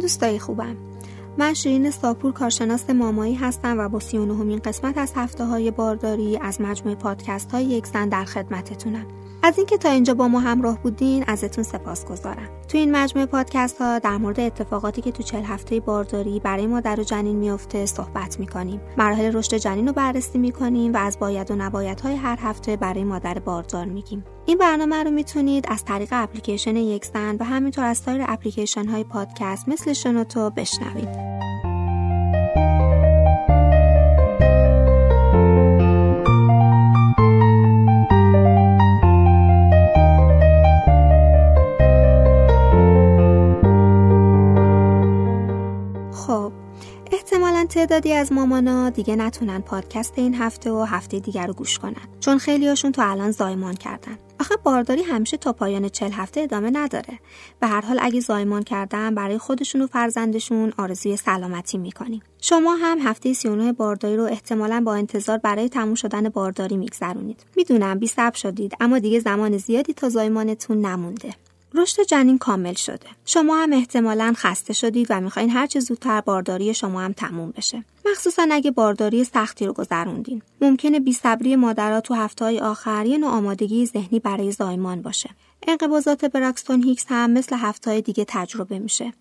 دوستای خوبم. من شیرین ساپور کارشناس مامایی هستم و با 39 قسمت از هفته های بارداری از مجموعه پادکست های یک زن در خدمتتونم. از اینکه تا اینجا با ما همراه بودین ازتون سپاس گذارم تو این مجموعه پادکست ها در مورد اتفاقاتی که تو چل هفته بارداری برای مادر و جنین میفته صحبت می‌کنیم. مراحل رشد جنین رو بررسی می‌کنیم و از باید و نباید های هر هفته برای مادر باردار میگیم. این برنامه رو می‌تونید از طریق اپلیکیشن یک زن و همینطور از سایر اپلیکیشن های پادکست مثل شنوتو بشنوید. تعدادی از مامانا دیگه نتونن پادکست این هفته و هفته دیگر رو گوش کنن. چون خیلیاشون تو الان زایمان کردن. آخه بارداری همیشه تا پایان چل هفته ادامه نداره. به هر حال اگه زایمان کردن برای خودشون و فرزندشون آرزوی سلامتی می‌کنیم. شما هم هفته 39 بارداری رو احتمالا با انتظار برای تموم شدن بارداری میگذرونید. می‌دونم بی شدید اما دیگه زمان زیادی تا زایمانتون نمونده. رشد جنین کامل شده. شما هم احتمالا خسته شدید و می‌خواین هر چه زودتر بارداری شما هم تموم بشه. مخصوصا اگه بارداری سختی رو گذروندین. ممکنه بی صبری مادرها تو هفته های آخر یه نوع آمادگی ذهنی برای زایمان باشه. انقباضات Braxton Hicks هم مثل هفته های دیگه تجربه میشه.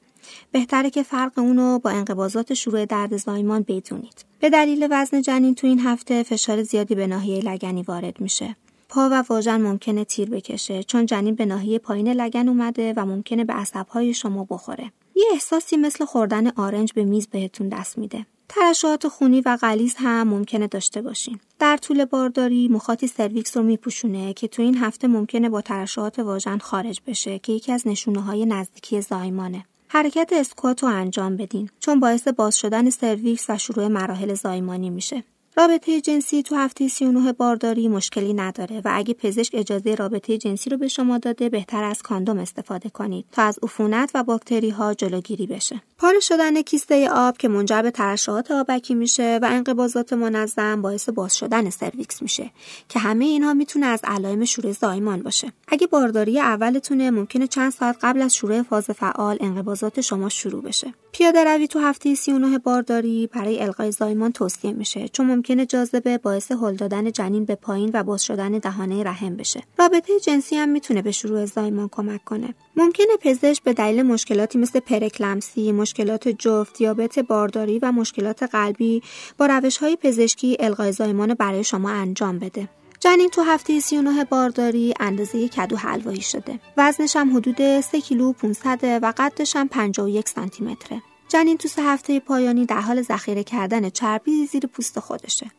بهتره که فرق اونو با انقباضات شروع درد زایمان بدونید. به دلیل وزن جنین تو این هفته فشار زیادی به ناحیه لگنی وارد میشه. پا و واژن ممکنه تیر بکشه چون جنین به ناحیه پایین لگن اومده و ممکنه به عصبهای شما بخوره. یه احساسی مثل خوردن آرنج به میز بهتون دست میده. ترشحات خونی و غلیظ هم ممکنه داشته باشین. در طول بارداری مخاطی cervix رو میپوشونه که تو این هفته ممکنه با ترشحات واژن خارج بشه که یکی از نشونه های نزدیکی زایمانه. حرکت اسکوات رو انجام بدین چون باعث باز شدن cervix و شروع مراحل زایمانی میشه. رابطه جنسی تو هفته 39 بارداری مشکلی نداره و اگه پزشک اجازه رابطه جنسی رو به شما داده بهتره از کاندوم استفاده کنید تا از عفونت و باکتری ها جلوگیری بشه. پاره شدن کیسه آب که منجر به ترشحات آبکی میشه و انقباضات منظم باعث باز شدن cervix میشه که همه اینها می‌تونه از علائم شروع زایمان باشه. اگه بارداری اولتونه ممکنه چند ساعت قبل از شروع فاز فعال انقباضات شما شروع بشه. پیاده روی تو هفته 39 بارداری برای القای زایمان توصیه میشه چون ممکنه جاذبه باعث هل دادن جنین به پایین و باز شدن دهانه رحم بشه. رابطه جنسی هم می‌تونه به شروع زایمان کمک کنه. ممکنه پزشک به دلیل مشکلاتی مثل پرکلمسی، مشکلات جفت، دیابت بارداری و مشکلات قلبی با روش های پزشکی القای زایمان برای شما انجام بده. جنین تو هفته 39 بارداری اندازه کدو حلوایی شده. وزنش هم حدود 3 کیلو 500 و قدش هم 51 سانتی متره. جنین تو سه هفته پایانی در حال ذخیره کردن چربی زیر پوست خودشه.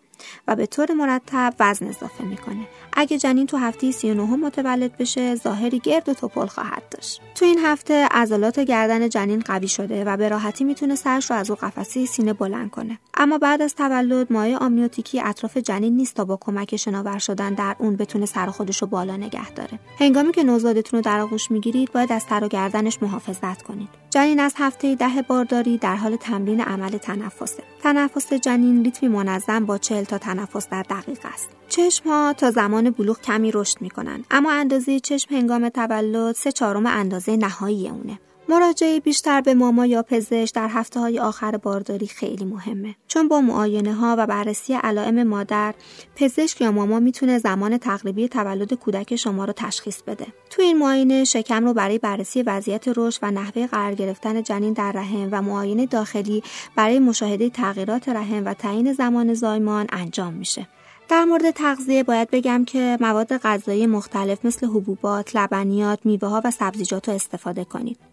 و به طور مرتب وزن اضافه می‌کنه. اگه جنین تو هفته 39 متولد بشه ظاهری گرد و توپل خواهد داشت. تو این هفته عضلات گردن جنین قوی شده و به راحتی می‌تونه سرش رو از او قفسه سینه بلند کنه. اما بعد از تولد مایع آمنیوتیکی اطراف جنین نیست تا با کمک شناور شدن در اون بتونه سر خودش رو بالا نگه داره. هنگامی که نوزادتون رو در آغوش می‌گیرید باید از سر و گردنش محافظت کنید. جنین از هفته ده بارداری در حال تمرین عمل تنفسه. تنفس جنین ریتمی منظم با 40 تا تنفس در دقیق است. چشم ها تا زمان بلوغ کمی رشد می کنند اما اندازه چشم هنگام تولد سه چهارم اندازه نهایی اونه. مراجعه بیشتر به ماما یا پزشک در هفته های آخر بارداری خیلی مهمه. چون با معاینه ها و بررسی علائم مادر پزشک یا ماما می‌تونه زمان تقریبی تولد کودک شما رو تشخیص بده. تو این معاینه شکم رو برای بررسی وضعیت رشد و نحوه قرار گرفتن جنین در رحم و معاینه داخلی برای مشاهده تغییرات رحم و تعیین زمان زایمان انجام میشه. در مورد تغذیه باید بگم که مواد غذایی مختلف مثل حبوبات، لبنیات، میوه ها و سبزیجات رو استفاده کنید.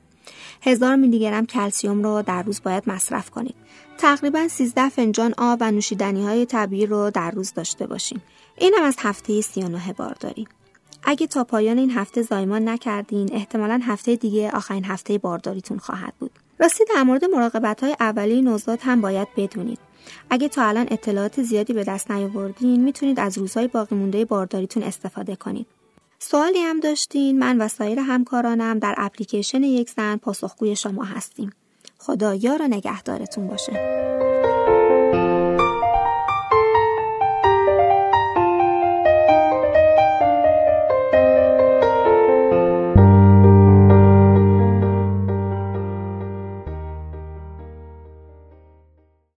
هزار میلی گرم کلسیوم رو در روز باید مصرف کنید. تقریبا 13 فنجان آب و نوشیدنی های طبیعی رو در روز داشته باشین. این هم از هفته 39 بارداری. اگه تا پایان این هفته زایمان نکردین احتمالا هفته دیگه آخرین هفته بارداریتون خواهد بود. راستی در مورد مراقبت های اولیه نوزاد هم باید بدونید. اگه تا الان اطلاعات زیادی به دست نیاوردین می‌تونید از روزهای باقی مونده بارداریتون استفاده کنید. سوالی هم داشتین من و سایر همکارانم در اپلیکیشن یک زن پاسخگوی شما هستیم. خدا یار نگهدارتون باشه.